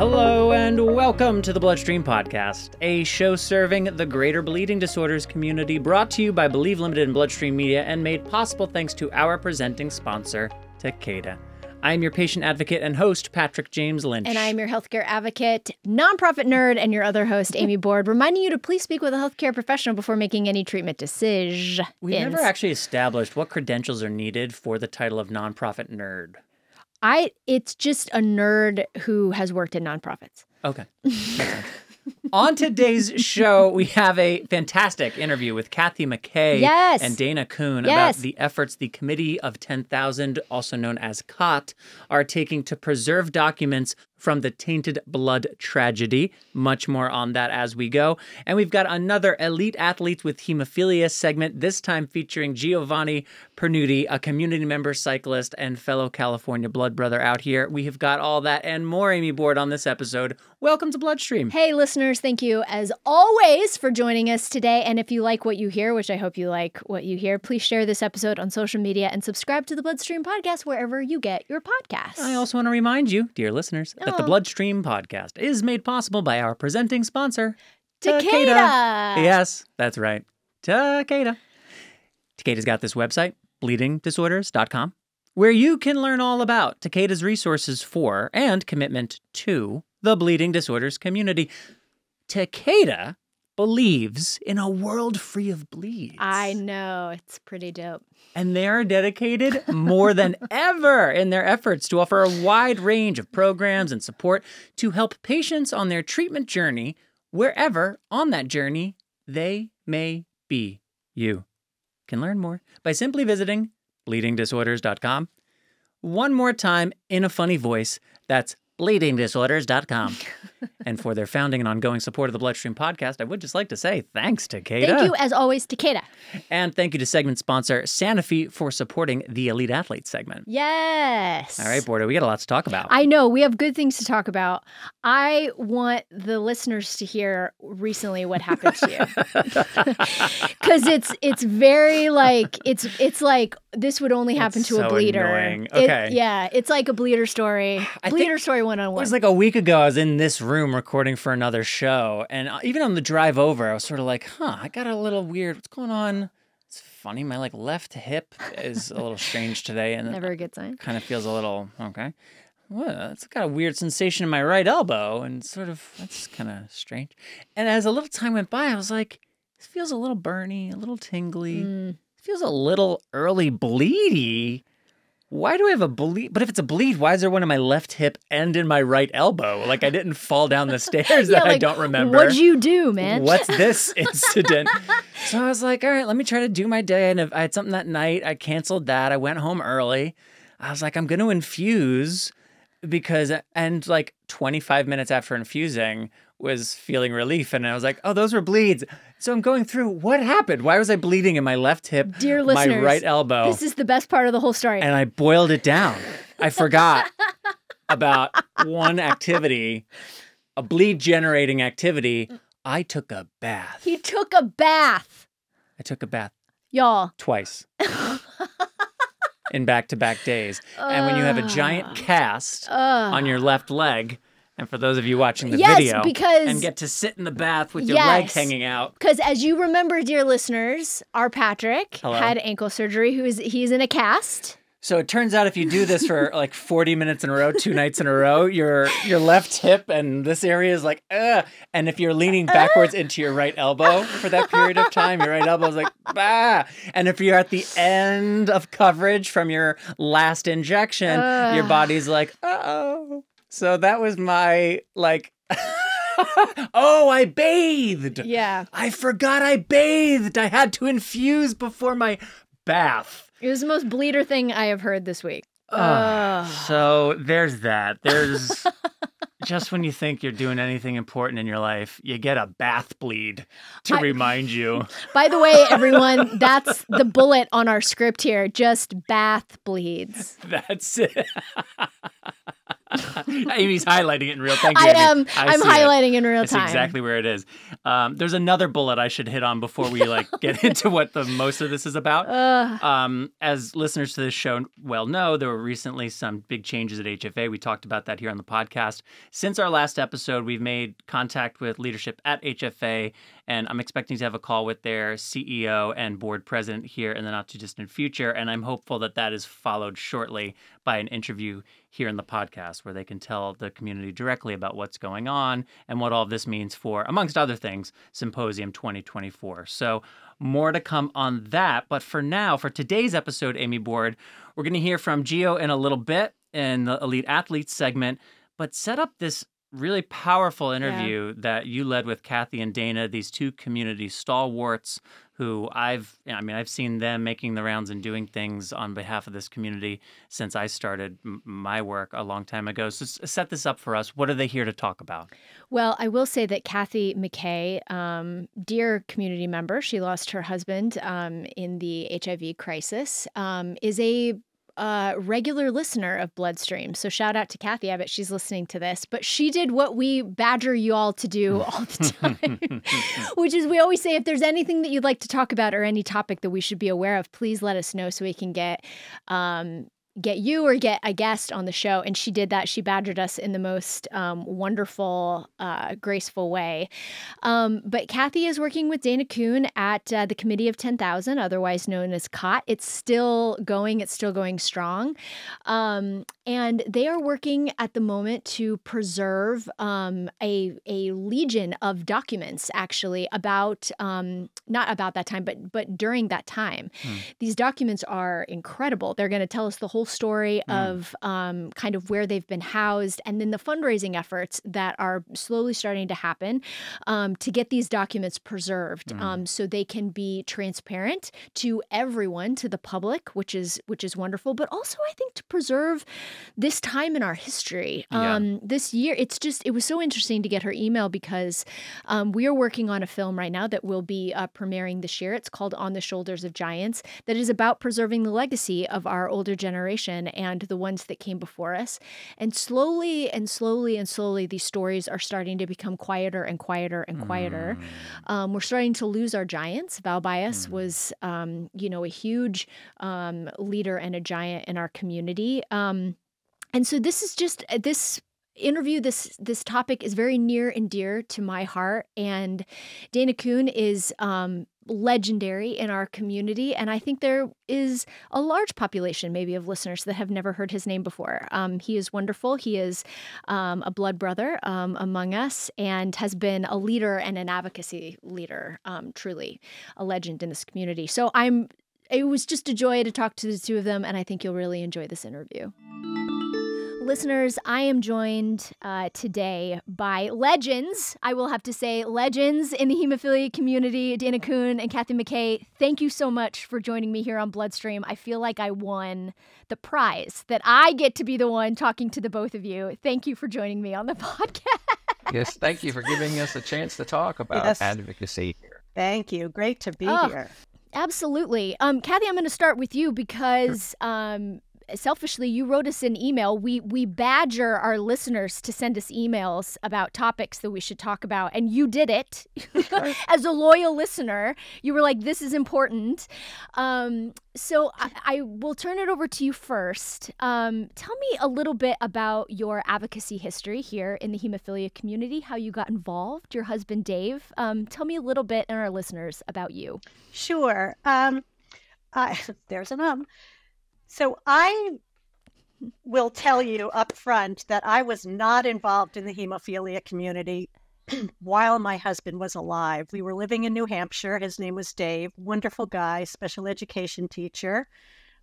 Hello and welcome to the Bloodstream Podcast, a show serving the greater bleeding disorders community brought to you by Believe Limited and Bloodstream Media and made possible thanks to our presenting sponsor, Takeda. I am your patient advocate and host, Patrick James Lynch. And I'm your healthcare advocate, nonprofit nerd, and your other host, Amy Board, reminding you to please speak with a healthcare professional before making any treatment decisions. we never actually established what credentials are needed for the title of nonprofit nerd. I it's just a nerd who has worked in nonprofits. Okay. On today's show, we have a fantastic interview with Kathy MacKay Yes. and Dana Kuhn Yes. about the efforts the Committee of 10,000, also known as COTT, are taking to preserve documents from the tainted blood tragedy. Much more on that as we go. And we've got another Elite Athletes with Hemophilia segment, this time featuring Giovanny Pernudi, a community member cyclist and fellow California blood brother out here. We have got all that and more, Amy Board, on this episode. Welcome to Bloodstream. Hey, listeners, thank you as always for joining us today. And if you like what you hear, which I hope you like what you hear, please share this episode on social media and subscribe to the Bloodstream Podcast wherever you get your podcasts. I also want to remind you, dear listeners, oh, that the Oh. Bloodstream podcast is made possible by our presenting sponsor, Takeda. Yes, that's right. Takeda. Takeda's got this website, bleedingdisorders.com, where you can learn all about Takeda's resources for and commitment to the bleeding disorders community. Takeda believes in a world free of bleeds. I know. It's pretty dope. And they are dedicated more than ever in their efforts to offer a wide range of programs and support to help patients on their treatment journey, wherever on that journey they may be. You can learn more by simply visiting bleedingdisorders.com. One more time in a funny voice, that's bleedingdisorders.com. and for their founding and ongoing support of the Bloodstream podcast, I would just like to say thanks to Kata. Thank you, as always, to Takeda. And thank you to segment sponsor Sanofi for supporting the Elite Athlete segment. Yes. All right, Bordo, we got a lot to talk about. I know we have good things to talk about. I want the listeners to hear recently what happened to you. Cuz it's it's very like it's it's like this would only happen It's to so a bleeder. annoying. It- Okay. yeah, it's like a bleeder story. I bleeder story one on one. it was like a week ago. I was in this room recording for another show, and uh, even on the drive over, I was sort of like, "Huh, I got a little weird. What's going on?" It's funny. My like left hip is a little strange today, and Never a good sign. kind of feels a little okay. Well, it's got a weird sensation in my right elbow, and sort of that's kind of strange. And as a little time went by, I was like, "This feels a little burny, a little tingly." Mm. It feels a little early bleedy. Why do I have a bleed? But if it's a bleed, why is there one in my left hip and in my right elbow? Like I didn't fall down the stairs Yeah, that I don't remember. What'd you do, man? What's this incident? so I was like, all right, let me try to do my day. And if I had something that night, I canceled that. I went home early. I was like, I'm going to infuse because, and like 25 minutes after infusing, was feeling relief. And I was like, oh, those were bleeds. So I'm going through what happened? Why was I bleeding in my left hip, Dear my listeners, right elbow? This is the best part of the whole story. and I boiled it down. I forgot about one activity, a bleed generating activity. I took a bath. he took a bath. I took a bath Y'all. twice in back to back days. And when you have a giant cast Ugh. on your left leg, and for those of you watching the Yes, video, because- and get to sit in the bath with your leg hanging out. Because as you remember, dear listeners, our Patrick Hello. had ankle surgery. Who is he's in a cast. So it turns out if you do this for like 40 minutes in a row, two nights in a row, your your left hip and this area is like, uh, and if you're leaning backwards into your right elbow for that period of time, your right elbow is like, bah. And if you're at the end of coverage from your last injection, your body's like, uh oh. So that was my like, oh, I bathed. Yeah, I forgot I bathed. I had to infuse before my bath. it was the most bleeder thing I have heard this week. Ugh. So there's that. There's just when you think you're doing anything important in your life, you get a bath bleed to I- remind you. By the way, everyone, that's the bullet on our script here. Just bath bleeds. That's it. Amy's highlighting it in real. You. I am. I I'm see it. highlighting in real That's time. exactly where it is. Um, there's another bullet I should hit on before we like get into what the most of this is about. Um, as listeners to this show well know, there were recently some big changes at HFA. We talked about that here on the podcast. Since our last episode, we've made contact with leadership at HFA, and I'm expecting to have a call with their CEO and board president here in the not too distant future. And I'm hopeful that that is followed shortly by an interview here in the podcast where they can tell the community directly about what's going on and what all this means for, amongst other things, Symposium 2024. So, more to come on that. But for now, for today's episode, Amy Board, we're going to hear from Gio in a little bit in the Elite Athletes segment, but set up this really powerful interview yeah. that you led with Kathy and Dana, these two community stalwarts who I've, I mean, I've seen them making the rounds and doing things on behalf of this community since I started my work a long time ago. So set this up for us. What are they here to talk about? Well, I will say that Kathy MacKay, um, dear community member, she lost her husband um, in the HIV crisis, um, is a a regular listener of Bloodstream. So shout out to Kathy. I bet she's listening to this. But she did what we badger you all to do all the time, which is we always say if there's anything that you'd like to talk about or any topic that we should be aware of, please let us know so we can get um, get you or get a guest on the show. And she did that. She badgered us in the most um, wonderful, uh, graceful way. Um, but Kathy is working with Dana Kuhn at uh, the Committee of 10,000, otherwise known as COTT. It's still going, it's still going strong. Um, and they are working at the moment to preserve um, a, a legion of documents, actually, about um, not about that time, but, but during that time. Hmm. These documents are incredible. They're going to tell us the whole story mm. of um, kind of where they've been housed and then the fundraising efforts that are slowly starting to happen um, to get these documents preserved mm. um, so they can be transparent to everyone, to the public, which is which is wonderful. But also, I think to preserve this time in our history. Yeah. Um, this year, it's just it was so interesting to get her email because um, we are working on a film right now that will be uh, premiering this year. It's called On the Shoulders of Giants. That is about preserving the legacy of our older generation generation and the ones that came before us. And slowly and slowly and slowly, these stories are starting to become quieter and quieter and quieter. Mm. Um, we're starting to lose our giants. Val Bias mm. was, um, you know, a huge um, leader and a giant in our community. Um, and so this is just uh, this interview this this topic is very near and dear to my heart and dana kuhn is um, legendary in our community. And I think there is a large population, maybe, of listeners that have never heard his name before. Um, he is wonderful. He is um, a blood brother um, among us and has been a leader and an advocacy leader, um, truly a legend in this community. So I'm. It was just a joy to talk to the two of them, and I think you'll really enjoy this interview. Listeners, I am joined uh, today by legends. I will have to say, legends in the hemophilia community, Dana Kuhn and Kathy MacKay. Thank you so much for joining me here on Bloodstream. I feel like I won the prize that I get to be the one talking to the both of you. Thank you for joining me on the podcast. yes, thank you for giving us a chance to talk about yes. advocacy here. Thank you. Great to be oh, here. Absolutely. Um, Kathy, I'm going to start with you because sure. um, selfishly you wrote us an email. We we badger our listeners to send us emails about topics that we should talk about and you did it. As a loyal listener you were like this is important. Um, so I, I, will turn it over to you first. Um, tell me a little bit about your advocacy history here in the hemophilia community how you got involved your husband dave. Um, tell me a little bit and our listeners about you. Sure. Um, I, there's an um so I will tell you up front that I was not involved in the hemophilia community while my husband was alive. We were living in New Hampshire. His name was Dave, wonderful guy, special education teacher.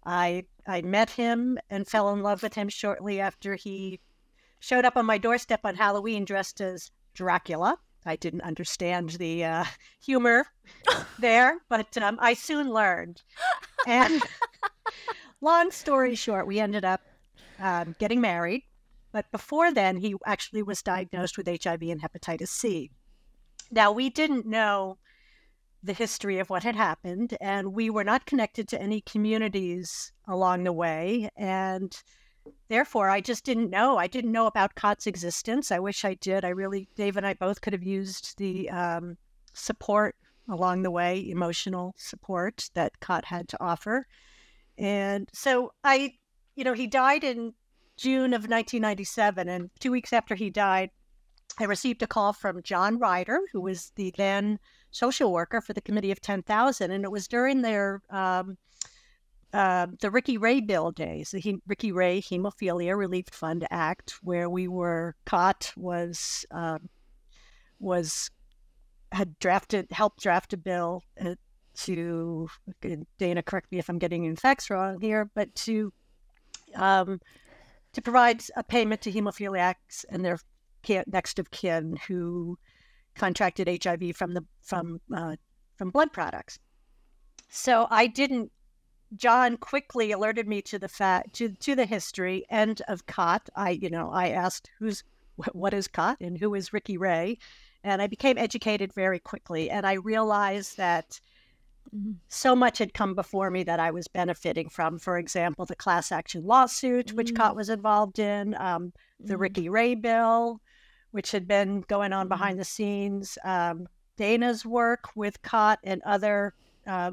I I met him and fell in love with him shortly after he showed up on my doorstep on Halloween dressed as Dracula. I didn't understand the uh, humor there, but um, I soon learned. And long story short, we ended up um, getting married. But before then, he actually was diagnosed with HIV and hepatitis C. Now, we didn't know the history of what had happened, and we were not connected to any communities along the way. And therefore, I just didn't know. I didn't know about COTT's existence. I wish I did. I really, Dave and I both could have used the um, support along the way, emotional support that COTT had to offer. And so I, you know, he died in June of 1997. And two weeks after he died, I received a call from John Ryder, who was the then social worker for the Committee of 10,000. And it was during their, um, uh, the Ricky Ray Bill days, the he- Ricky Ray Hemophilia Relief Fund Act, where we were caught was um, was had drafted helped draft a bill uh, to Dana. Correct me if I'm getting any facts wrong here, but to um, to provide a payment to hemophiliacs and their next of kin who contracted HIV from the from uh, from blood products. So I didn't. John quickly alerted me to the fact to to the history and of COTT. I you know I asked who's what is COTT and who is Ricky Ray, and I became educated very quickly. And I realized that mm-hmm. so much had come before me that I was benefiting from. For example, the class action lawsuit, which mm-hmm. COTT was involved in, um, the mm-hmm. Ricky Ray bill, which had been going on mm-hmm. behind the scenes, um, Dana's work with COTT and other uh,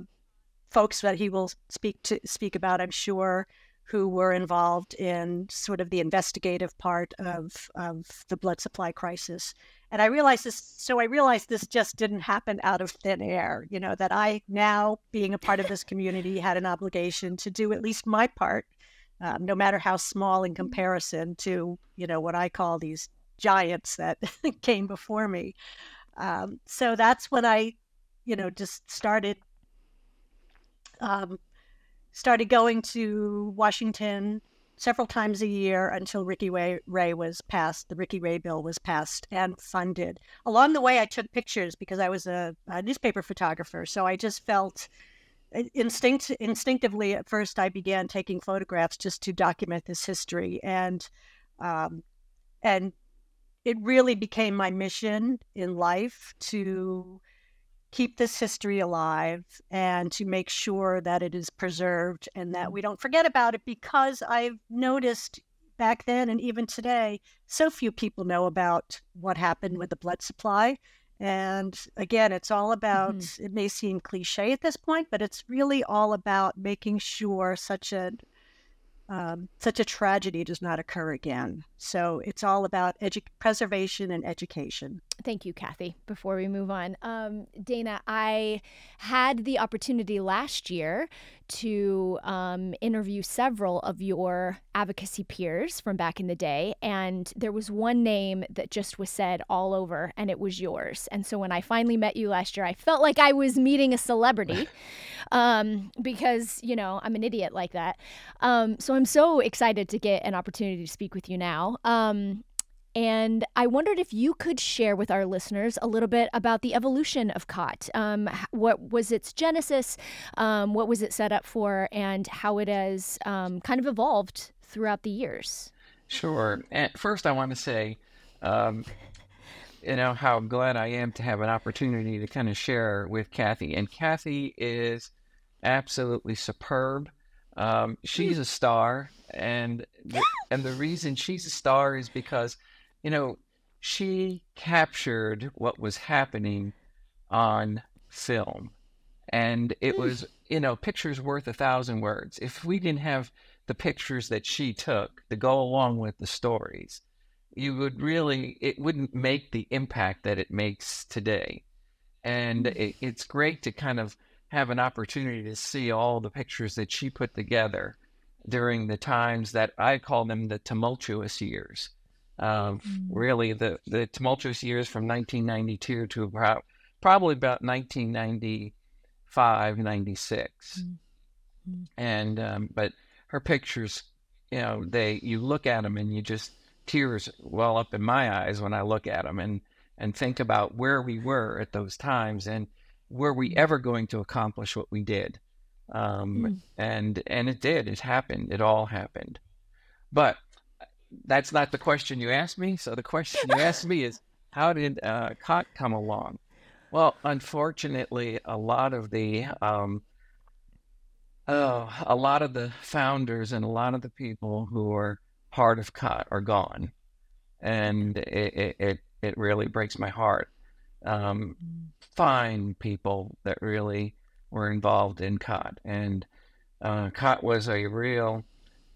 folks that he will speak to speak about, I'm sure, who were involved in sort of the investigative part of, of the blood supply crisis. And I realized this, so I realized this just didn't happen out of thin air, you know, that I now, being a part of this community, had an obligation to do at least my part, um, no matter how small in mm-hmm. comparison to, you know, what I call these giants that came before me. Um, so that's when I, you know, just started um, started going to Washington several times a year until Ricky Ray, Ray was passed. The Ricky Ray bill was passed and funded. Along the way, I took pictures because I was a, a newspaper photographer. So I just felt instinct instinctively at first I began taking photographs just to document this history and um, and it really became my mission in life to keep this history alive and to make sure that it is preserved and that we don't forget about it because I've noticed back then and even today, so few people know about what happened with the blood supply. And again, it's all about, mm-hmm. it may seem cliche at this point, but it's really all about making sure such a um, such a tragedy does not occur again. So it's all about edu- preservation and education. Thank you, Kathy. Before we move on, um, Dana, I had the opportunity last year to um, interview several of your advocacy peers from back in the day, and there was one name that just was said all over, and it was yours. And so when I finally met you last year, I felt like I was meeting a celebrity um, because, you know, I'm an idiot like that. Um, so I'm so excited to get an opportunity to speak with you now. And I wondered if you could share with our listeners a little bit about the evolution of COTT. Um, what was its genesis? Um, what was it set up for? And how it has um, kind of evolved throughout the years. Sure. First, I want to say, um, you know, how glad I am to have an opportunity to kind of share with Kathy. And Kathy is absolutely superb. Um, she's a star, and the, and the reason she's a star is because you know, she captured what was happening on film. And it hmm. was, you know, pictures worth a thousand words. If we didn't have the pictures that she took to go along with the stories, you would really, it wouldn't make the impact that it makes today. And hmm. it, it's great to kind of have an opportunity to see all the pictures that she put together during the times that I call them the tumultuous years um, mm. Really, the, the tumultuous years from 1992 to about, probably about 1995, 96. Mm. Mm. And, um, but her pictures, you know, they, you look at them and you just, tears well up in my eyes when I look at them and, and think about where we were at those times and were we mm. ever going to accomplish what we did? Um, mm. and, and it did, it happened, it all happened. But that's not the question you asked me. So the question you asked me is, how did uh, COTT come along? Well, unfortunately, a lot of the um, uh, a lot of the founders and a lot of the people who are part of COTT are gone, and it it, it really breaks my heart. um, fine people that really were involved in COTT. And uh, COTT was a real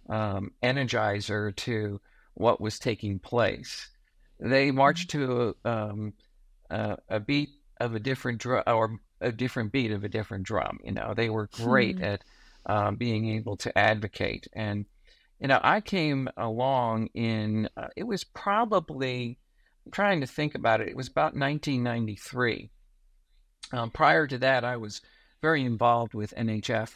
um, energizer to what was taking place. They marched to um, uh, a beat of a different drum or a different beat of a different drum. You know, they were great hmm. at um, being able to advocate. And, you know, I came along in, uh, it was probably, I'm trying to think about it, it was about 1993. Um, prior to that, I was very involved with NHF,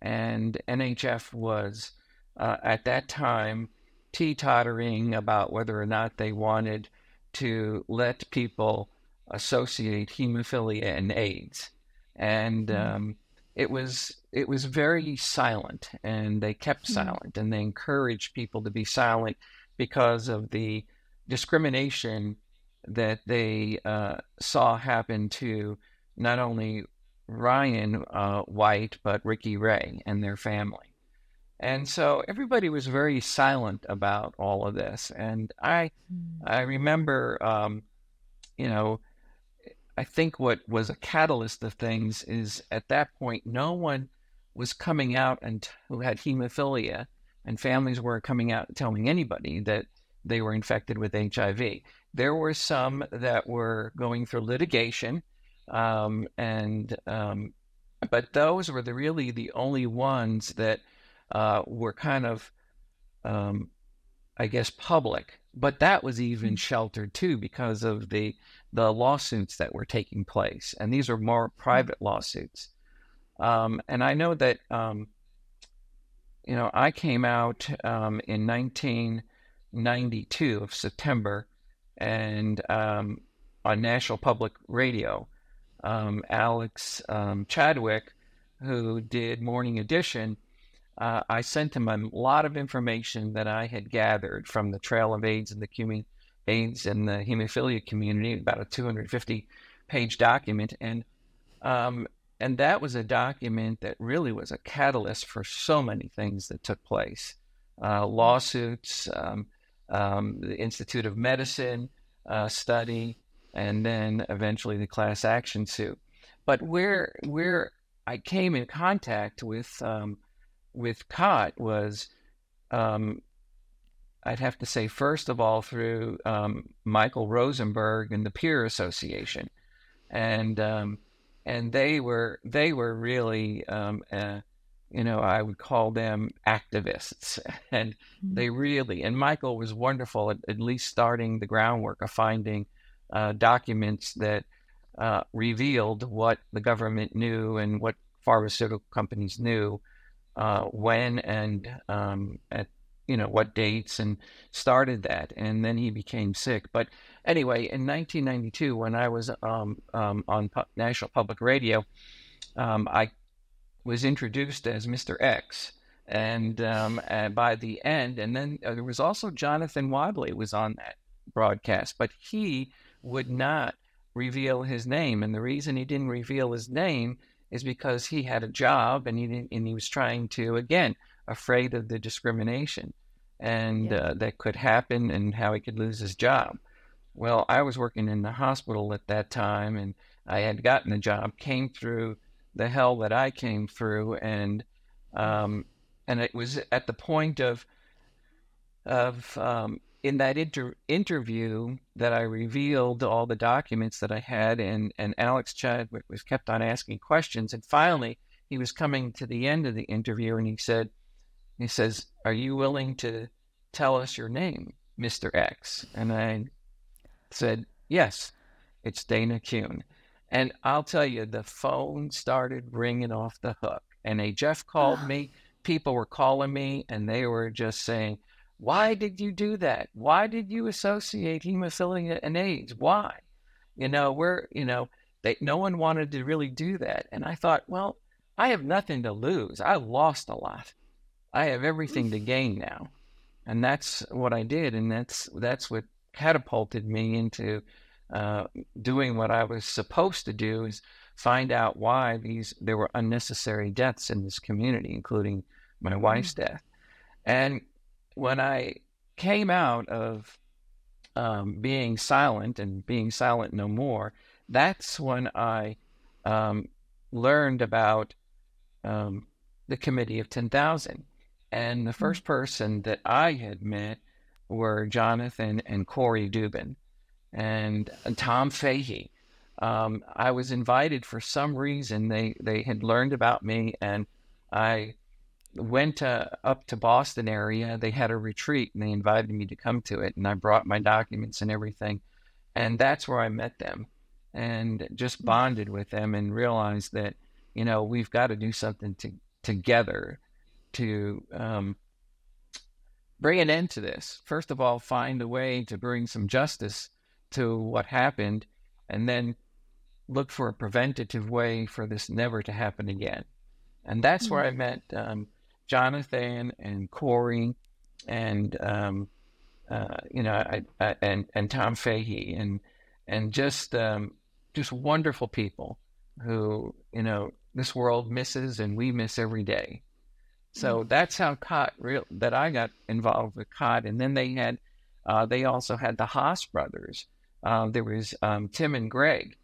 and NHF was uh, at that time teetotering about whether or not they wanted to let people associate hemophilia and AIDS, and mm-hmm. um, it was it was very silent, and they kept mm-hmm. silent, and they encouraged people to be silent because of the discrimination that they uh, saw happen to not only Ryan uh, White but Ricky Ray and their family. And so everybody was very silent about all of this. And I, hmm. I remember, um, you know, I think what was a catalyst of things is at that point, no one was coming out and who had hemophilia, and families were coming out telling anybody that they were infected with HIV. There were some that were going through litigation, um, and um, but those were the really the only ones that uh, were kind of, um, I guess, public. But that was even mm-hmm. sheltered too because of the the lawsuits that were taking place, and these are more mm-hmm. private lawsuits. Um, and I know that um, you know I came out um, in 1992 of September, and um, on National Public Radio, um, Alex um, Chadwick, who did Morning Edition, uh, I sent him a lot of information that I had gathered from the Trail of AIDS and the Cumin AIDS and the hemophilia community, about a 250 page document. And um, and that was a document that really was a catalyst for so many things that took place uh, lawsuits, um, um, the Institute of Medicine uh, study, and then eventually the class action suit. But where where I came in contact with um, with COT was, um, I'd have to say, first of all, through um, Michael Rosenberg and the Peer Association, and um, and they were they were really, um, uh, you know, I would call them activists, and mm-hmm. they really and Michael was wonderful at, at least starting the groundwork of finding uh, documents that uh, revealed what the government knew and what pharmaceutical companies knew uh, when and um, at you know what dates and started that and then he became sick. But anyway in 1992 when i was um, um, on Pu- national public radio um, i was introduced as mr x and, and um, by the end and then uh, there was also jonathan Wadleigh was on that broadcast but he would not reveal his name and the reason he didn't reveal his name is because he had a job and he and he was trying to again afraid of the discrimination and yeah. uh, that could happen and how he could lose his job. Well, I was working in the hospital at that time and I had gotten a job, came through the hell that I came through, and um, and it was at the point of of um, in that inter- interview that I revealed all the documents that I had, and, and Alex Chadwick was kept on asking questions. And finally, he was coming to the end of the interview, and he said, he says, "Are you willing to tell us your name, Mister X?" And I said, "Yes, it's Dana Kuhn." And I'll tell you, the phone started ringing off the hook, and a Jeff called ah. me. People were calling me, and they were just saying why did you do that? Why did you associate hemophilia and AIDS? Why? You know, we're, you know, they, no one wanted to really do that. And I thought, well, I have nothing to lose. I lost a lot. I have everything to gain now. And that's what I did. And that's, that's what catapulted me into uh, doing what I was supposed to do is find out why these, there were unnecessary deaths in this community, including my wife's mm-hmm. death. And when I came out of um, being silent and being silent no more, that's when I um, learned about um, the Committee of 10,000. And the 1st person that I had met were Jonathan and Corey Dubin and, and Tom Fahey. Um, I was invited for some reason. They, they had learned about me, and I went uh, up to Boston area. They had a retreat, and they invited me to come to it. And I brought my documents and everything. And that's where I met them and just hmm. bonded with them and realized that, you know, we've got to do something to, together to um, bring an end to this. First of all, find a way to bring some justice to what happened, and then look for a preventative way for this never to happen again. And that's mm-hmm. where I hmm. met um, Jonathan and Corey and um, uh, you know I, I, and and Tom Fahey and and just um, just wonderful people who you know this world misses and we miss every day. So mm that's how COTT real that I got involved with COTT, and then they had uh, they also had the Haas brothers. Uh, there was um, Tim and Greg,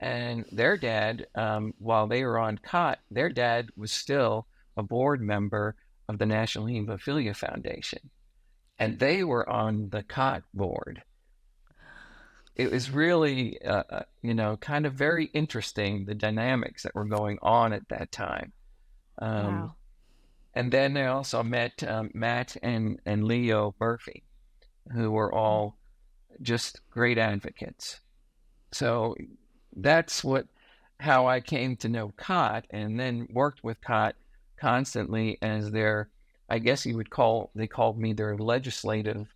and their dad, um, while they were on COTT, their dad was still a board member of the National Hemophilia Foundation, and they were on the COTT board it was really, uh, uh, you know, kind of very interesting the dynamics that were going on at that time. Um, wow. And then I also met um, Matt and, and Leo Murphy, who were mm-hmm. all just great advocates. So that's what how I came to know COTT and then worked with COTT constantly as their, I guess you would call, they called me their legislative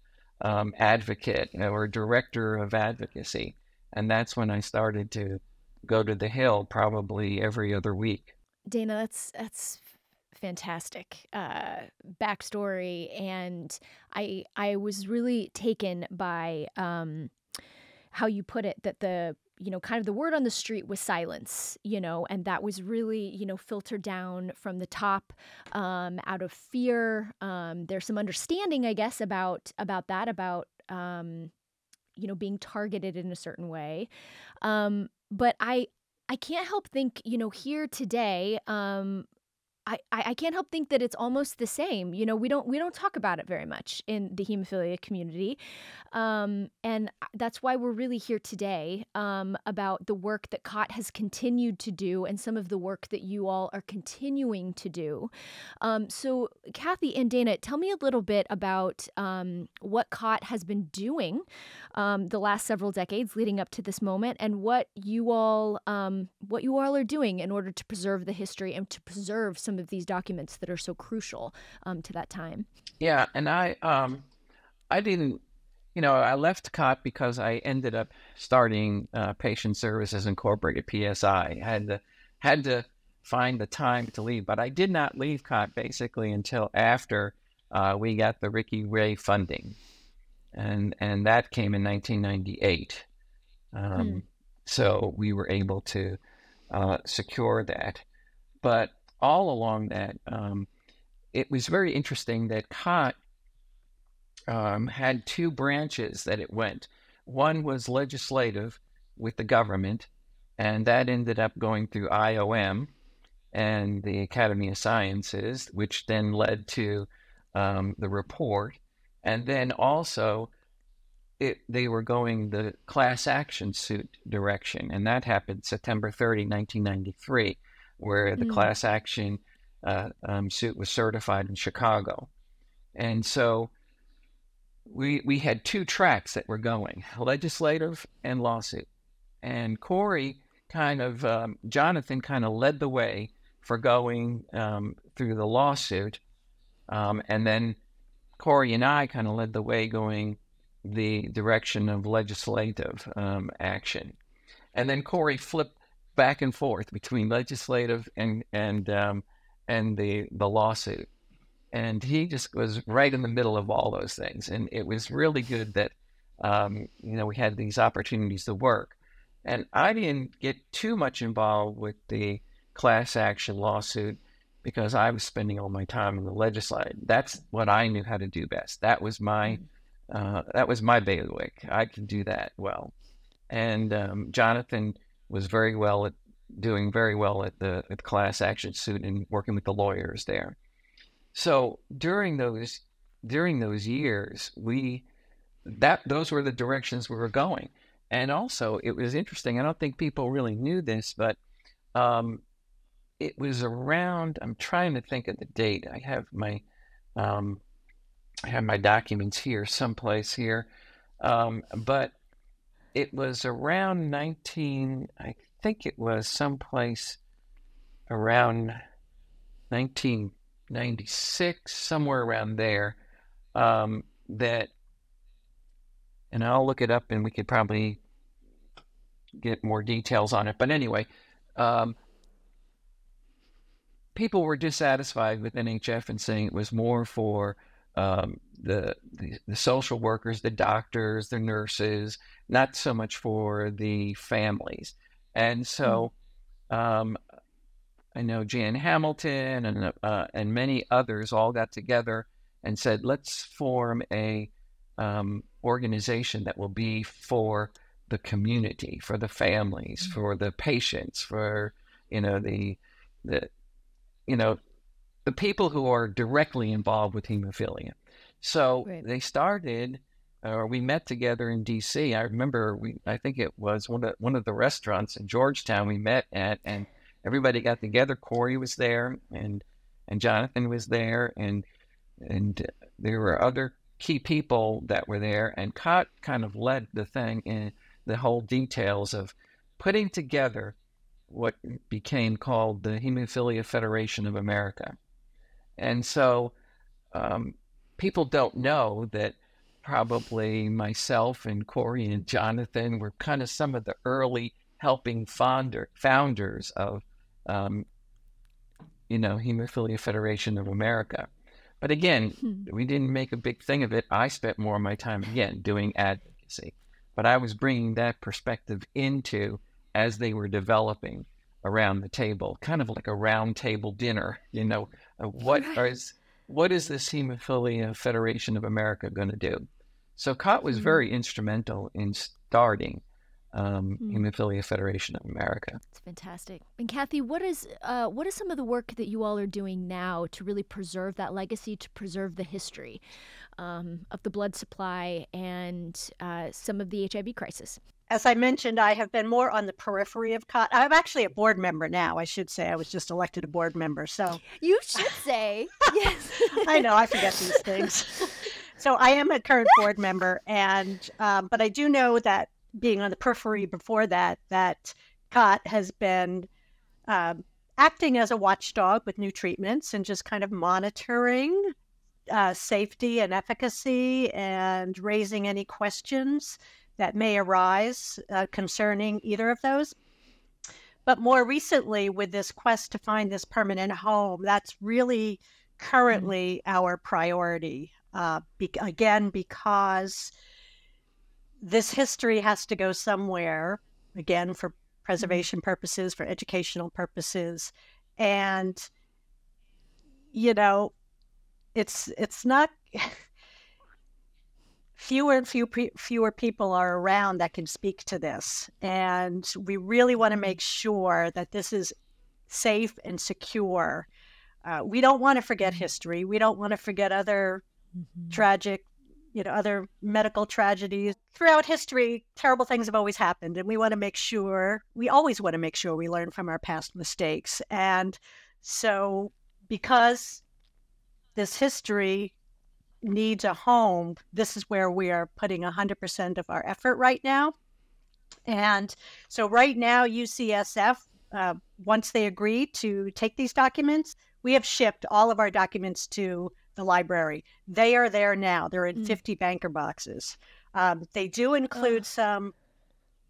um, advocate or director of advocacy. And that's when I started to go to the Hill probably every other week. Dana, that's that's fantastic uh, backstory, and I I was really taken by um, how you put it that the you know, kind of the word on the street was silence, you know, and that was really, you know, filtered down from the top um, out of fear. Um, there's some understanding, I guess, about about that, about um, you know, being targeted in a certain way. Um, but I I can't help think, you know, here today, um, I, I can't help think that it's almost the same. You know, we don't we don't talk about it very much in the hemophilia community, um, and that's why we're really here today um, about the work that COTT has continued to do and some of the work that you all are continuing to do. Um, so, Kathy and Dana, tell me a little bit about um, what COTT has been doing um, the last several decades leading up to this moment, and what you all um, what you all are doing in order to preserve the history and to preserve some some of these documents that are so crucial um, to that time. Yeah, and I um, I didn't, you know, I left COTT because I ended up starting uh, Patient Services Incorporated (PSI). I had to had to find the time to leave, but I did not leave COTT basically until after uh, we got the Ricky Ray funding, and and that came in 1998. Um, hmm. So we were able to uh, secure that. But all along that, um, it was very interesting that COTT um, had two branches that it went. One was legislative with the government, and that ended up going through IOM and the Academy of Sciences, which then led to um, the report. And then also, it, they were going the class action suit direction, and that happened September 30, 1993 where the mm. class action uh, um, suit was certified in Chicago. And so we we had two tracks that were going: legislative and lawsuit. And Corey kind of um, Jonathan kind of led the way for going um, through the lawsuit, um, and then Corey and I kind of led the way going the direction of legislative um, action. And then Corey flipped back and forth between legislative and and um, and the the lawsuit, and he just was right in the middle of all those things, and it was really good that um, you know we had these opportunities to work, and I didn't get too much involved with the class action lawsuit because I was spending all my time in the legislature. That's what I knew how to do best. That was my mm-hmm. uh, that was my bailiwick. I could do that well, and um, Jonathan was very well at doing very well at the, at class action suit and working with the lawyers there. So during those during those years, we that those were the directions we were going. And also, it was interesting. I don't think people really knew this, but um, it was around. I'm trying to think of the date. I have my um, I have my documents here, someplace here, um, but it was around 19. I think it was someplace around 1996, somewhere around there. Um, that and I'll look it up and we could probably get more details on it. But anyway, um, people were dissatisfied with NHF and saying it was more for um, the, the, the social workers, the doctors, the nurses, not so much for the families. And so, um, I know Jan Hamilton and uh, and many others all got together and said, let's form a um, organization that will be for the community, for the families, mm-hmm. for the patients, for you know the the you know the people who are directly involved with hemophilia. So right. they started, or we met together in D.C. I remember we, I think it was one of one of the restaurants in Georgetown we met at, and everybody got together. Corey was there, and and Jonathan was there, and and there were other key people that were there, and COTT kind of led the thing in the whole details of putting together what became called the Hemophilia Federation of America. And so um, people don't know that probably myself and Corey and Jonathan were kind of some of the early helping founder, founders of, um, you know, Hemophilia Federation of America. But again, hmm. we didn't make a big thing of it. I spent more of my time again doing advocacy, but I was bringing that perspective into as they were developing around the table, kind of like a round table dinner. You know, uh, what right. is what is this Hemophilia Federation of America going to do? So COTT was hmm. very instrumental in starting um, mm. Hemophilia Federation of America. It's fantastic. And Kathy, what is uh, what is some of the work that you all are doing now to really preserve that legacy, to preserve the history um, of the blood supply and uh, some of the HIV crisis? As I mentioned, I have been more on the periphery of COTT. I'm actually a board member now. I should say I was just elected a board member. So you should say yes. I know I forget these things. so I am a current board member, and um, but I do know that being on the periphery before that, that COTT has been um, acting as a watchdog with new treatments and just kind of monitoring uh, safety and efficacy and raising any questions that may arise uh, concerning either of those. But more recently, with this quest to find this permanent home, that's really currently mm-hmm. our priority. Uh, be- again, because this history has to go somewhere, again, for mm-hmm. preservation purposes, for educational purposes. And, you know, it's it's not fewer and few fewer people are around that can speak to this and we really want to mm-hmm. make sure that this is safe and secure uh, we don't want to forget mm-hmm. history we don't want to forget other mm-hmm. tragic you know other medical tragedies throughout history terrible things have always happened and we want to make sure we always want to make sure we learn from our past mistakes and so because this history needs a home this is where we are putting 100% of our effort right now and so right now ucsf uh, once they agree to take these documents we have shipped all of our documents to the library. They are there now. They're in mm. 50 banker boxes. Um, they do include oh. some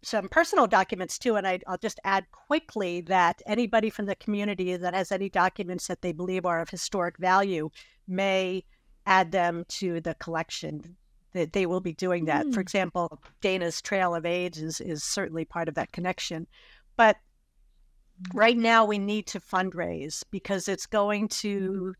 some personal documents too, and I, will just add quickly that anybody from the community that has any documents that they believe are of historic value may add them to the collection. That they will be doing that. Mm. For example, Dana's Trail of AIDS is is certainly part of that connection, but right now we need to fundraise because it's going to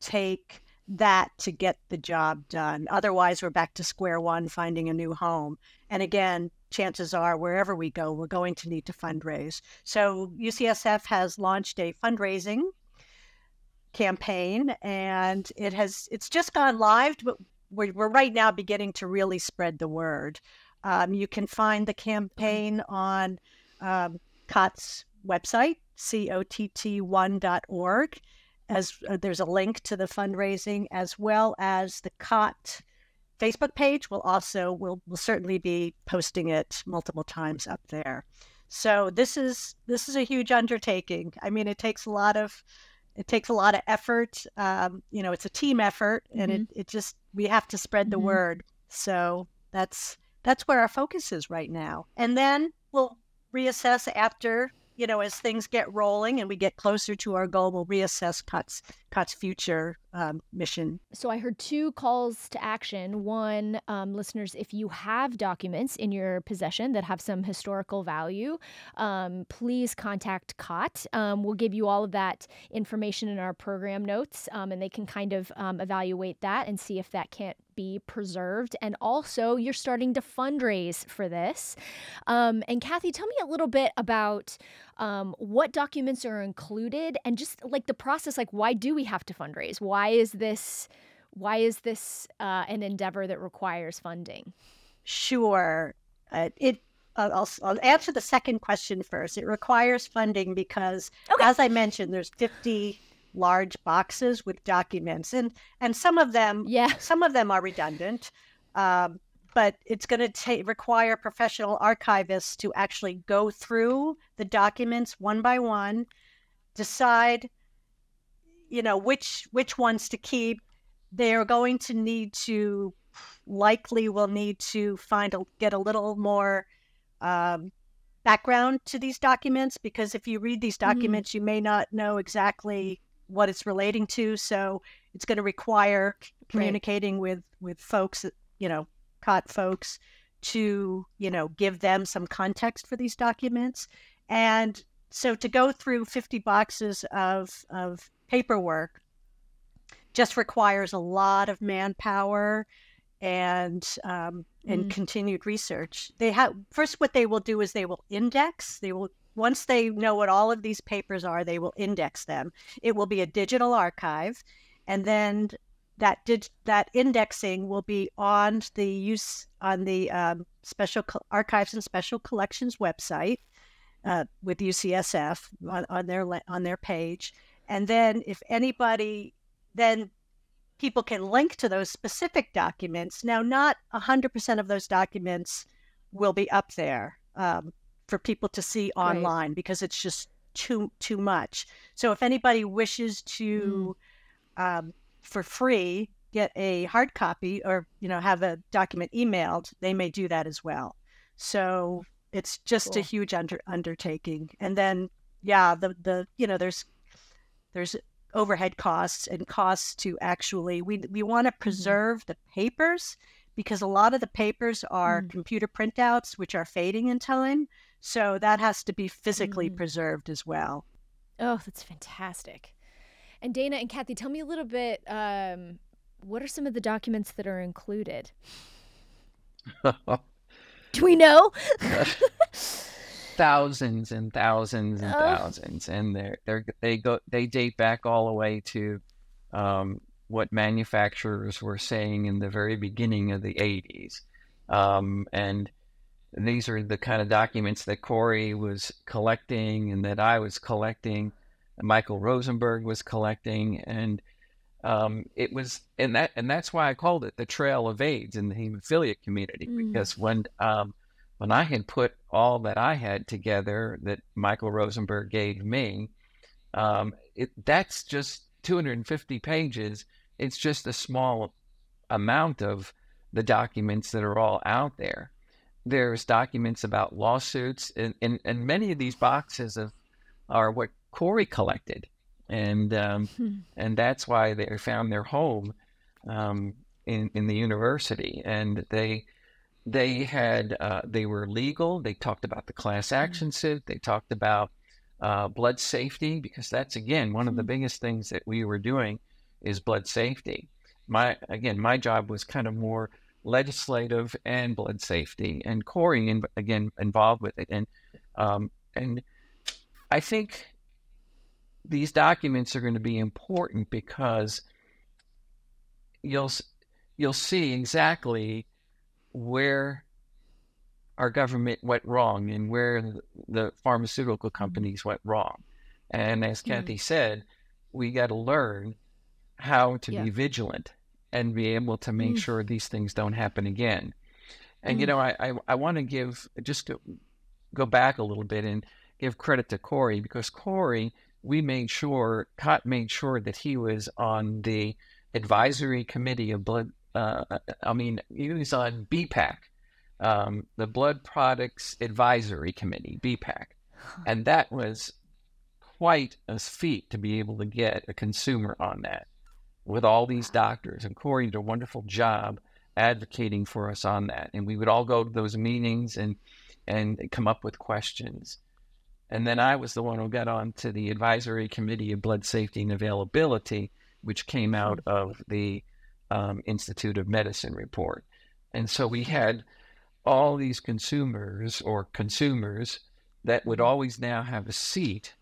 take that to get the job done. Otherwise, we're back to square one, finding a new home. And again, chances are wherever we go, we're going to need to fundraise. So UCSF has launched a fundraising campaign and it has it's just gone live but we're, we're right now beginning to really spread the word. Um, you can find the campaign on um, COTT's website cott1.org as uh, there's a link to the fundraising as well as the cot facebook page. We'll also will will certainly be posting it multiple times up there. So this is this is a huge undertaking. I mean it takes a lot of it takes a lot of effort um, you know it's a team effort and mm-hmm. it, it just we have to spread the mm-hmm. word so that's that's where our focus is right now and then we'll reassess after you know, as things get rolling and we get closer to our goal, we'll reassess COTT's COTT's future um, mission. So I heard two calls to action. One, um, listeners, if you have documents in your possession that have some historical value, um, please contact COTT. Um, we'll give you all of that information in our program notes, um, and they can kind of um, evaluate that and see if that can't be preserved. And also, you're starting to fundraise for this. And Kathy, tell me a little bit about um, what documents are included and just like the process. Like, why do we have to fundraise? Why is this? Why is this uh, an endeavor that requires funding? Sure. Uh, it I'll, I'll, answer the second question first. It requires funding because, okay. as I mentioned, there's 50 large boxes with documents, and and some of them, yeah, some of them are redundant. Um, but it's going to require professional archivists to actually go through the documents one by one, decide, you know, which which ones to keep. They are going to need to likely will need to find a, get a little more um, background to these documents because if you read these mm-hmm. documents, mm-hmm. you may not know exactly what it's relating to. So it's going to require communicating right. with with folks, you know, COTT folks, to you know give them some context for these documents, and so to go through 50 boxes of of paperwork just requires a lot of manpower and um, and mm. continued research. They have first what they will do is they will index. They will once they know what all of these papers are, they will index them. It will be a digital archive, and then that did that indexing will be on the use on the um, special co- archives and special collections website uh, with UCSF on, on their on their page, and then if anybody then people can link to those specific documents. Now, not 100% of those documents will be up there. Um, for people to see online right. because it's just too too much. So if anybody wishes to, mm. um, for free, get a hard copy or you know have a document emailed, they may do that as well. So it's just cool. a huge under, undertaking. And then yeah, the the you know there's there's overhead costs and costs to actually we we want to mm-hmm. preserve mm. the papers because a lot of the papers are mm. computer printouts which are fading in time so that has to be physically mm. preserved as well. Oh, that's fantastic. And Dana and Kathy, tell me a little bit. Um, what are some of the documents that are included? Do we know? thousands and thousands and oh. thousands, and they're, they're they go they date back all the way to um, what manufacturers were saying in the very beginning of the '80s, um, and these are the kind of documents that Corey was collecting and that I was collecting, Michael Rosenberg was collecting, and um, it was and that and that's why I called it the Trail of AIDS in the hemophilia community mm. because when um, when I had put all that I had together that Michael Rosenberg gave me, um, it, that's just 250 pages. It's just a small amount of the documents that are all out there there's documents about lawsuits, and, and, and many of these boxes of, are what Corey collected, and um, hmm. and that's why they found their home um, in in the university, and they they had uh, they were legal. They talked about the class hmm. action suit. They talked about uh, blood safety because that's again one of the hmm. biggest things that we were doing is blood safety. my again, my job was kind of more legislative and blood safety, and Corey in, again involved with it, and um, and I think these documents are going to be important because you'll you'll see exactly where our government went wrong and where the pharmaceutical companies went wrong. And as mm-hmm. Kathy said, we got to learn how to yeah. be vigilant and be able to make mm. sure these things don't happen again. And mm. you know, I I, I want to give just to go back a little bit and give credit to Corey because Corey, we made sure, COTT made sure that he was on the advisory committee of blood. Uh, I mean, he was on BPAC, um, the Blood Products Advisory Committee, BPAC, and that was quite a feat to be able to get a consumer on that with all these doctors. And Corey did a wonderful job advocating for us on that. And we would all go to those meetings and and come up with questions. And then I was the one who got on to the advisory committee of blood safety and availability, which came out of the um, Institute of Medicine report. And so we had all these consumers or consumers that would always now have a seat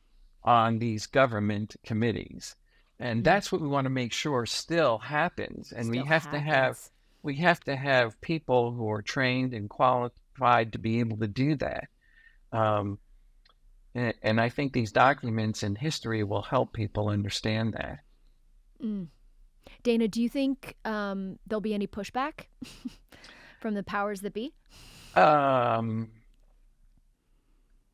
on these government committees. And mm-hmm. that's what we want to make sure still happens. And still we have happens. to have we have to have people who are trained and qualified to be able to do that. Um, and, and, I think these documents in history will help people understand that. Mm. Dana, do you think um, there'll be any pushback from the powers that be? Um,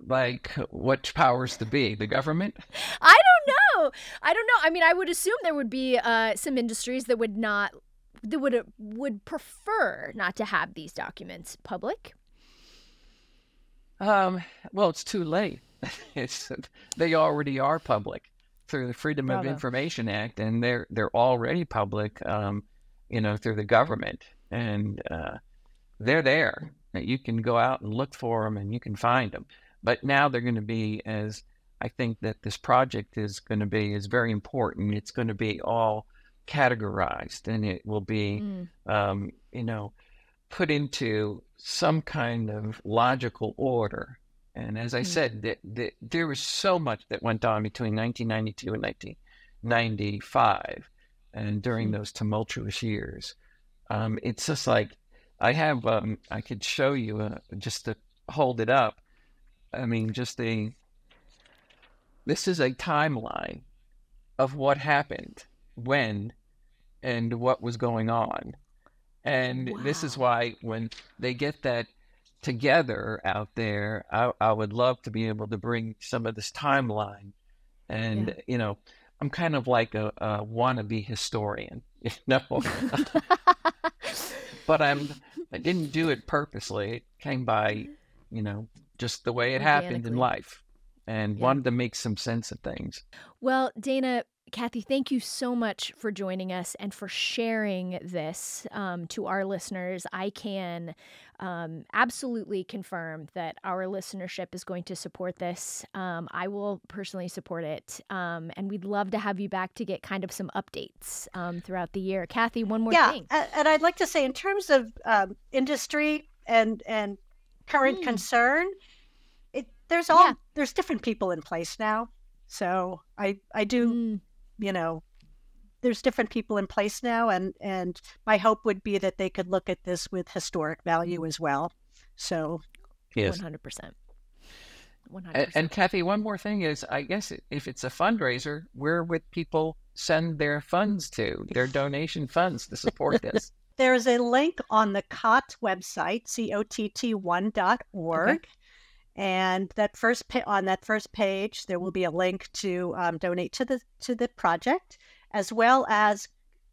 like what powers to be? The government? I don't know. I don't know. I mean, I would assume there would be uh, some industries that would not that would would prefer not to have these documents public. Um. Well, it's too late. it's they already are public through the Freedom Bravo. of Information Act, and they're they're already public. Um, you know, through the government, and uh, they're there. You can go out and look for them, and you can find them. But now they're going to be as I think that this project is going to be is very important. It's going to be all categorized, and it will be, mm. um, you know, put into some kind of logical order. And as I mm. said, that there was so much that went on between 1992 and 1995, and during mm. those tumultuous years. Um, it's just like I have. Um, I could show you uh, just to hold it up. I mean, just a. This is a timeline of what happened, when, and what was going on. And wow. this is why when they get that together out there, I, I would love to be able to bring some of this timeline. And, yeah. you know, I'm kind of like a, a wannabe historian, you know. but I'm I didn't do it purposely. It came by, you know, just the way it happened in life and yeah. wanted to make some sense of things. Well, Dana, Kathy, thank you so much for joining us and for sharing this um, to our listeners. I can um, absolutely confirm that our listenership is going to support this. Um, I will personally support it. Um, and we'd love to have you back to get kind of some updates um, throughout the year. Kathy, one more thing. yeah, thing. and I'd like to say, in terms of um, industry and, and current mm. concern, it, there's all yeah. there's different people in place now. So I I do mm you know, there's different people in place now, and and my hope would be that they could look at this with historic value as well. So, yes, one hundred percent. And, and Kathy, one more thing is, I guess if it's a fundraiser, where would people send their funds to, their donation funds to support this? There's a link on the COTT website, cott1.org. Okay. And that first pa- on that first page, there will be a link to um, donate to the to the project, as well as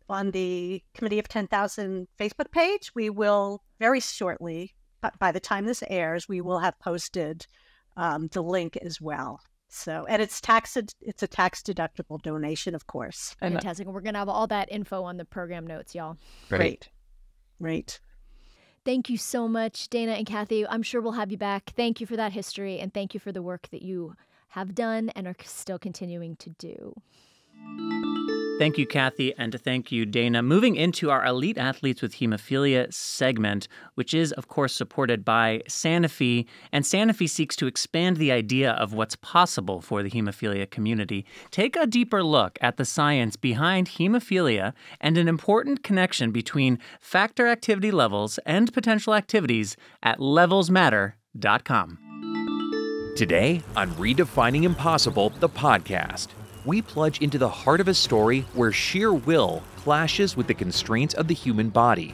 on the Committee of Ten Thousand Facebook page. We will very shortly, by the time this airs, we will have posted um, the link as well. So, and it's tax it's a tax deductible donation, of course. And Fantastic. We're gonna have all that info on the program notes, y'all. Great. Great. Thank you so much, Dana and Kathy. I'm sure we'll have you back. Thank you for that history and thank you for the work that you have done and are still continuing to do. Thank you, Kathy, and thank you, Dana. Moving into our Elite Athletes with Hemophilia segment, which is, of course, supported by Sanofi. And Sanofi seeks to expand the idea of what's possible for the hemophilia community. Take a deeper look at the science behind hemophilia and an important connection between factor activity levels and potential activities at levelsmatter.com. Today on Redefining Impossible, the podcast we plunge into the heart of a story where sheer will clashes with the constraints of the human body.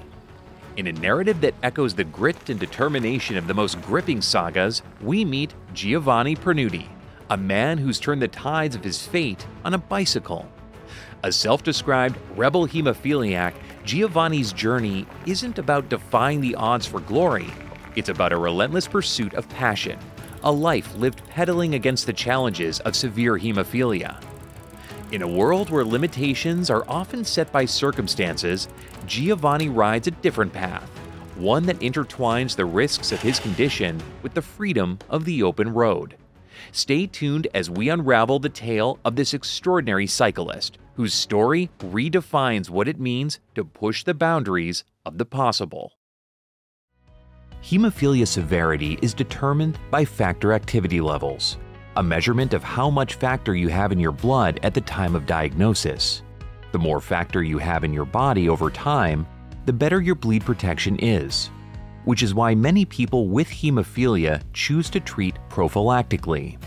In a narrative that echoes the grit and determination of the most gripping sagas, we meet Giovanny Pernudi, a man who's turned the tides of his fate on a bicycle. A self described rebel hemophiliac, Giovanny's journey isn't about defying the odds for glory, it's about a relentless pursuit of passion, a life lived pedaling against the challenges of severe hemophilia. In a world where limitations are often set by circumstances, Giovanny rides a different path, one that intertwines the risks of his condition with the freedom of the open road. Stay tuned as we unravel the tale of this extraordinary cyclist, whose story redefines what it means to push the boundaries of the possible. Hemophilia severity is determined by factor activity levels a measurement of how much factor you have in your blood at the time of diagnosis. The more factor you have in your body over time, the better your bleed protection is, which is why many people with hemophilia choose to treat prophylactically.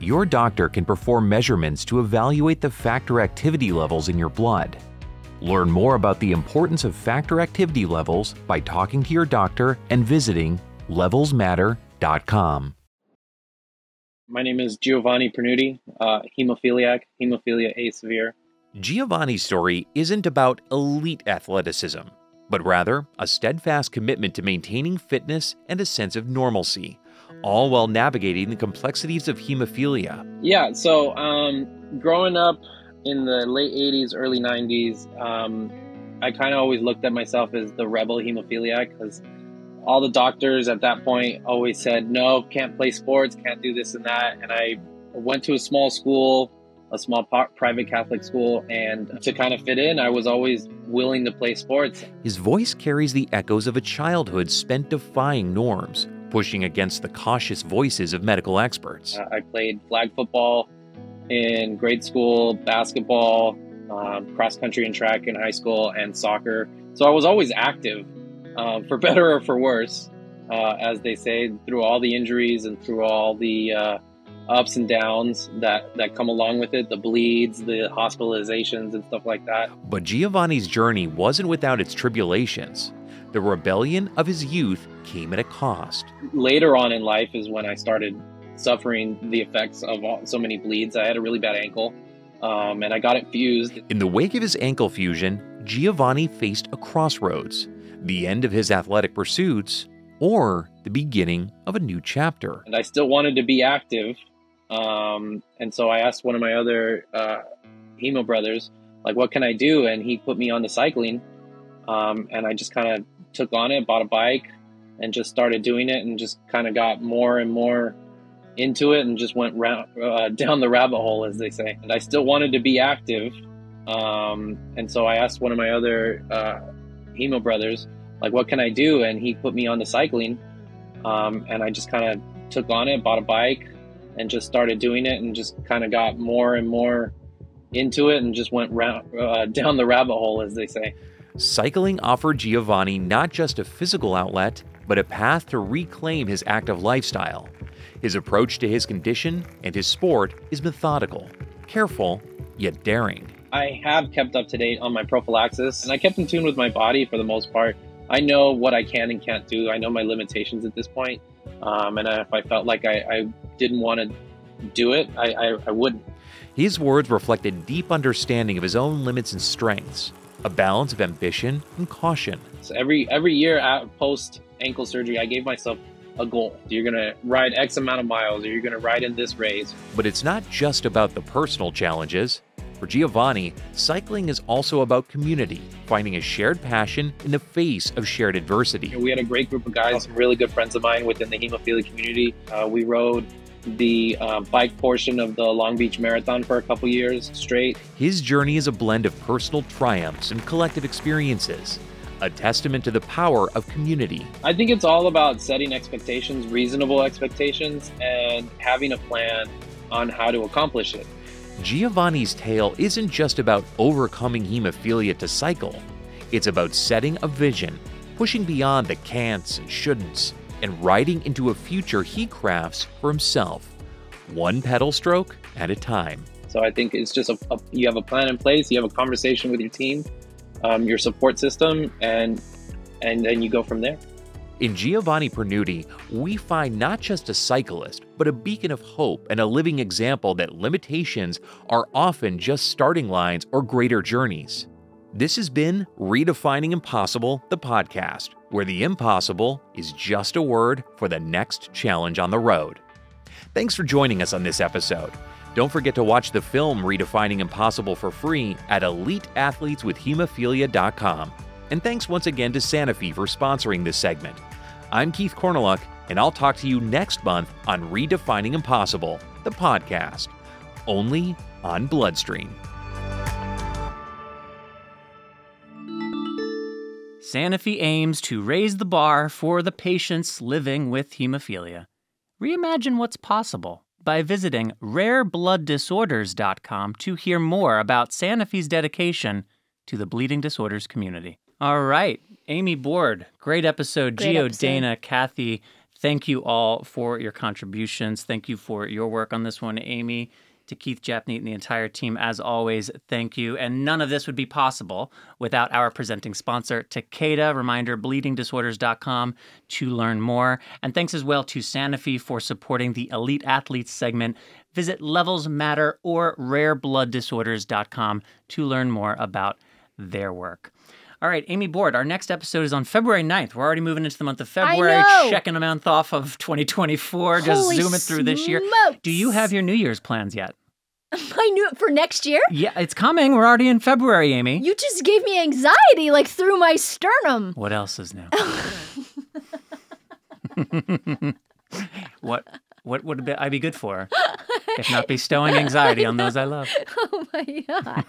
Your doctor can perform measurements to evaluate the factor activity levels in your blood. Learn more about the importance of factor activity levels by talking to your doctor and visiting levelsmatter.com. My name is Giovanny Pernudi, uh, hemophiliac, hemophilia A severe. Giovanny's story isn't about elite athleticism, but rather a steadfast commitment to maintaining fitness and a sense of normalcy, all while navigating the complexities of hemophilia. Yeah, so um, growing up in the late 80s, early 90s, um, I kind of always looked at myself as the rebel hemophiliac because all the doctors at that point always said, no, can't play sports, can't do this and that. And I went to a small school, a small private Catholic school, and to kind of fit in, I was always willing to play sports. His voice carries the echoes of a childhood spent defying norms, pushing against the cautious voices of medical experts. Uh, I played flag football in grade school, basketball, um, cross country and track in high school, and soccer. So I was always active uh, for better or for worse, uh, as they say, through all the injuries and through all the uh, ups and downs that, that come along with it, the bleeds, the hospitalizations, and stuff like that. But Giovanny's journey wasn't without its tribulations. The rebellion of his youth came at a cost. Later on in life is when I started suffering the effects of all, so many bleeds. I had a really bad ankle. Um, and I got it fused. In the wake of his ankle fusion, Giovanny faced a crossroads the end of his athletic pursuits, or the beginning of a new chapter. And I still wanted to be active. Um, and so I asked one of my other uh, hemo brothers, like, what can I do? And he put me on the cycling. Um, and I just kind of took on it, bought a bike, and just started doing it and just kind of got more and more into it and just went uh, down the rabbit hole, as they say. And I still wanted to be active. Um, and so I asked one of my other uh, Hemo Brothers, like, what can I do? And he put me on the cycling. Um, and I just kind of took on it, bought a bike, and just started doing it and just kind of got more and more into it and just went round, uh, down the rabbit hole, as they say. Cycling offered Giovanny not just a physical outlet, but a path to reclaim his active lifestyle. His approach to his condition and his sport is methodical, careful, yet daring. I have kept up to date on my prophylaxis and I kept in tune with my body for the most part. I know what I can and can't do. I know my limitations at this point. Um, and if I felt like I, I didn't want to do it, I, I, I wouldn't. His words reflect a deep understanding of his own limits and strengths, a balance of ambition and caution. So every every year post ankle surgery, I gave myself a goal. You're going to ride X amount of miles, or you're going to ride in this race. But it's not just about the personal challenges. For Giovanny, cycling is also about community, finding a shared passion in the face of shared adversity. We had a great group of guys, some really good friends of mine within the hemophilia community. Uh, we rode the uh, bike portion of the Long Beach Marathon for a couple years straight. His journey is a blend of personal triumphs and collective experiences, a testament to the power of community. I think it's all about setting expectations, reasonable expectations, and having a plan on how to accomplish it. Giovanny's tale isn't just about overcoming hemophilia to cycle, it's about setting a vision, pushing beyond the can'ts and shouldn'ts, and riding into a future he crafts for himself, one pedal stroke at a time. So I think it's just a, a you have a plan in place, you have a conversation with your team, um, your support system, and and then you go from there. In Giovanny Pernudi, we find not just a cyclist, but a beacon of hope and a living example that limitations are often just starting lines or greater journeys. This has been Redefining Impossible, the podcast, where the impossible is just a word for the next challenge on the road. Thanks for joining us on this episode. Don't forget to watch the film Redefining Impossible for free at eliteathleteswithhemophilia.com. And thanks once again to Sanofi for sponsoring this segment. I'm Keith Corneluk, and I'll talk to you next month on Redefining Impossible, the podcast, only on Bloodstream. Sanofi aims to raise the bar for the patients living with hemophilia. Reimagine what's possible by visiting rareblood.disorders.com to hear more about Sanofi's dedication to the bleeding disorders community. All right, Amy Board, great episode. Great Gio, episode. Dana, Kathy, thank you all for your contributions. Thank you for your work on this one, Amy. To Keith Japneet and the entire team, as always, thank you. And none of this would be possible without our presenting sponsor, Takeda. Reminder bleedingdisorders.com to learn more. And thanks as well to Sanofi for supporting the Elite Athletes segment. Visit Levels Matter or rareblood.disorders.com to learn more about their work. All right, Amy Board, our next episode is on February 9th. We're already moving into the month of February, checking a month off of 2024, just Holy zooming through this year. smokes. Do you have your New Year's plans yet? I knew it for next year. Yeah, it's coming. We're already in February, Amy. You just gave me anxiety, like through my sternum. What else is new? what what would I be good for? If not bestowing anxiety on those I love. Oh my god!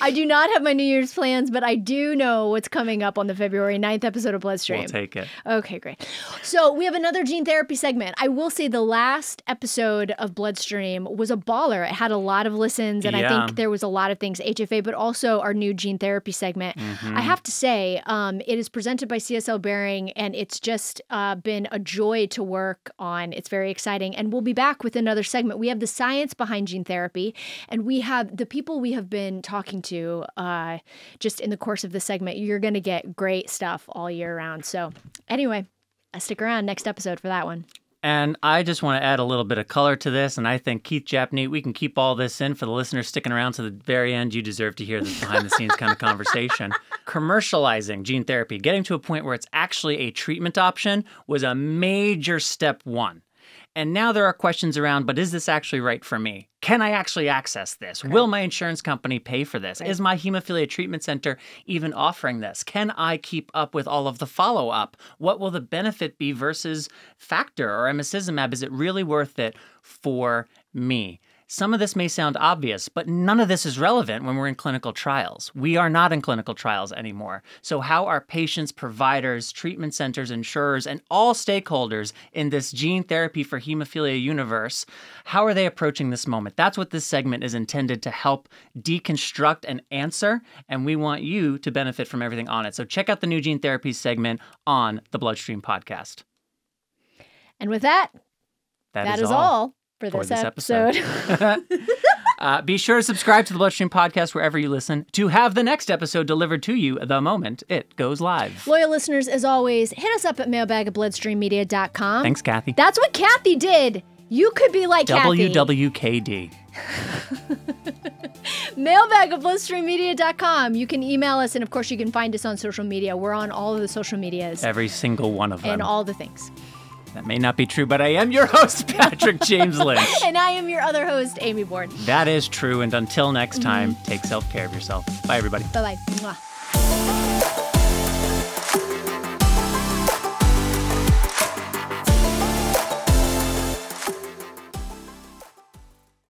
I do not have my New Year's plans, but I do know what's coming up on the February 9th episode of Bloodstream. We'll take it. Okay, great. So we have another gene therapy segment. I will say the last episode of Bloodstream was a baller. It had a lot of listens, and I think there was a lot of things HFA, but also our new gene therapy segment. Mm-hmm. I have to say, um, it is presented by CSL Behring, and it's just uh, been a joy to work on. It's very exciting, and we'll be back with another segment. We have the science behind gene therapy, and we have the people we have been talking to uh, just in the course of the segment. You're going to get great stuff all year round. So, anyway, uh, stick around next episode for that one. And I just want to add a little bit of color to this. And I think Keith Japneet, we can keep all this in for the listeners sticking around to the very end. You deserve to hear this behind the scenes kind of conversation. Commercializing gene therapy, getting to a point where it's actually a treatment option, was a major step one. And now there are questions around, but is this actually right for me? Can I actually access this? Will my insurance company pay for this? Is my hemophilia treatment center even offering this? Can I keep up with all of the follow up? What will the benefit be versus factor or emicizumab? Is it really worth it for me? Some of this may sound obvious, but none of this is relevant when we're in clinical trials. We are not in clinical trials anymore. So, how are patients, providers, treatment centers, insurers, and all stakeholders in this gene therapy for hemophilia universe, how are they approaching this moment? That's what this segment is intended to help deconstruct and answer, and we want you to benefit from everything on it. So, check out the new gene therapy segment on the Bloodstream podcast. And with that, that is all for for this, this episode. episode. uh, be sure to subscribe to the Bloodstream podcast wherever you listen to have the next episode delivered to you the moment it goes live. Loyal listeners, as always, hit us up at mailbag at bloodstreammedia.com. Thanks, Kathy. That's what Kathy did. You could be like Kathy. WWKD. Mailbag at bloodstreammedia.com. You can email us, and of course, you can find us on social media. We're on all of the social medias Every single one of them. and all the things. That may not be true, but I am your host, Patrick James Lynch. And I am your other host, Amy Bourne. That is true. And until next time, mm-hmm. take self care of yourself. Bye, everybody. Bye bye.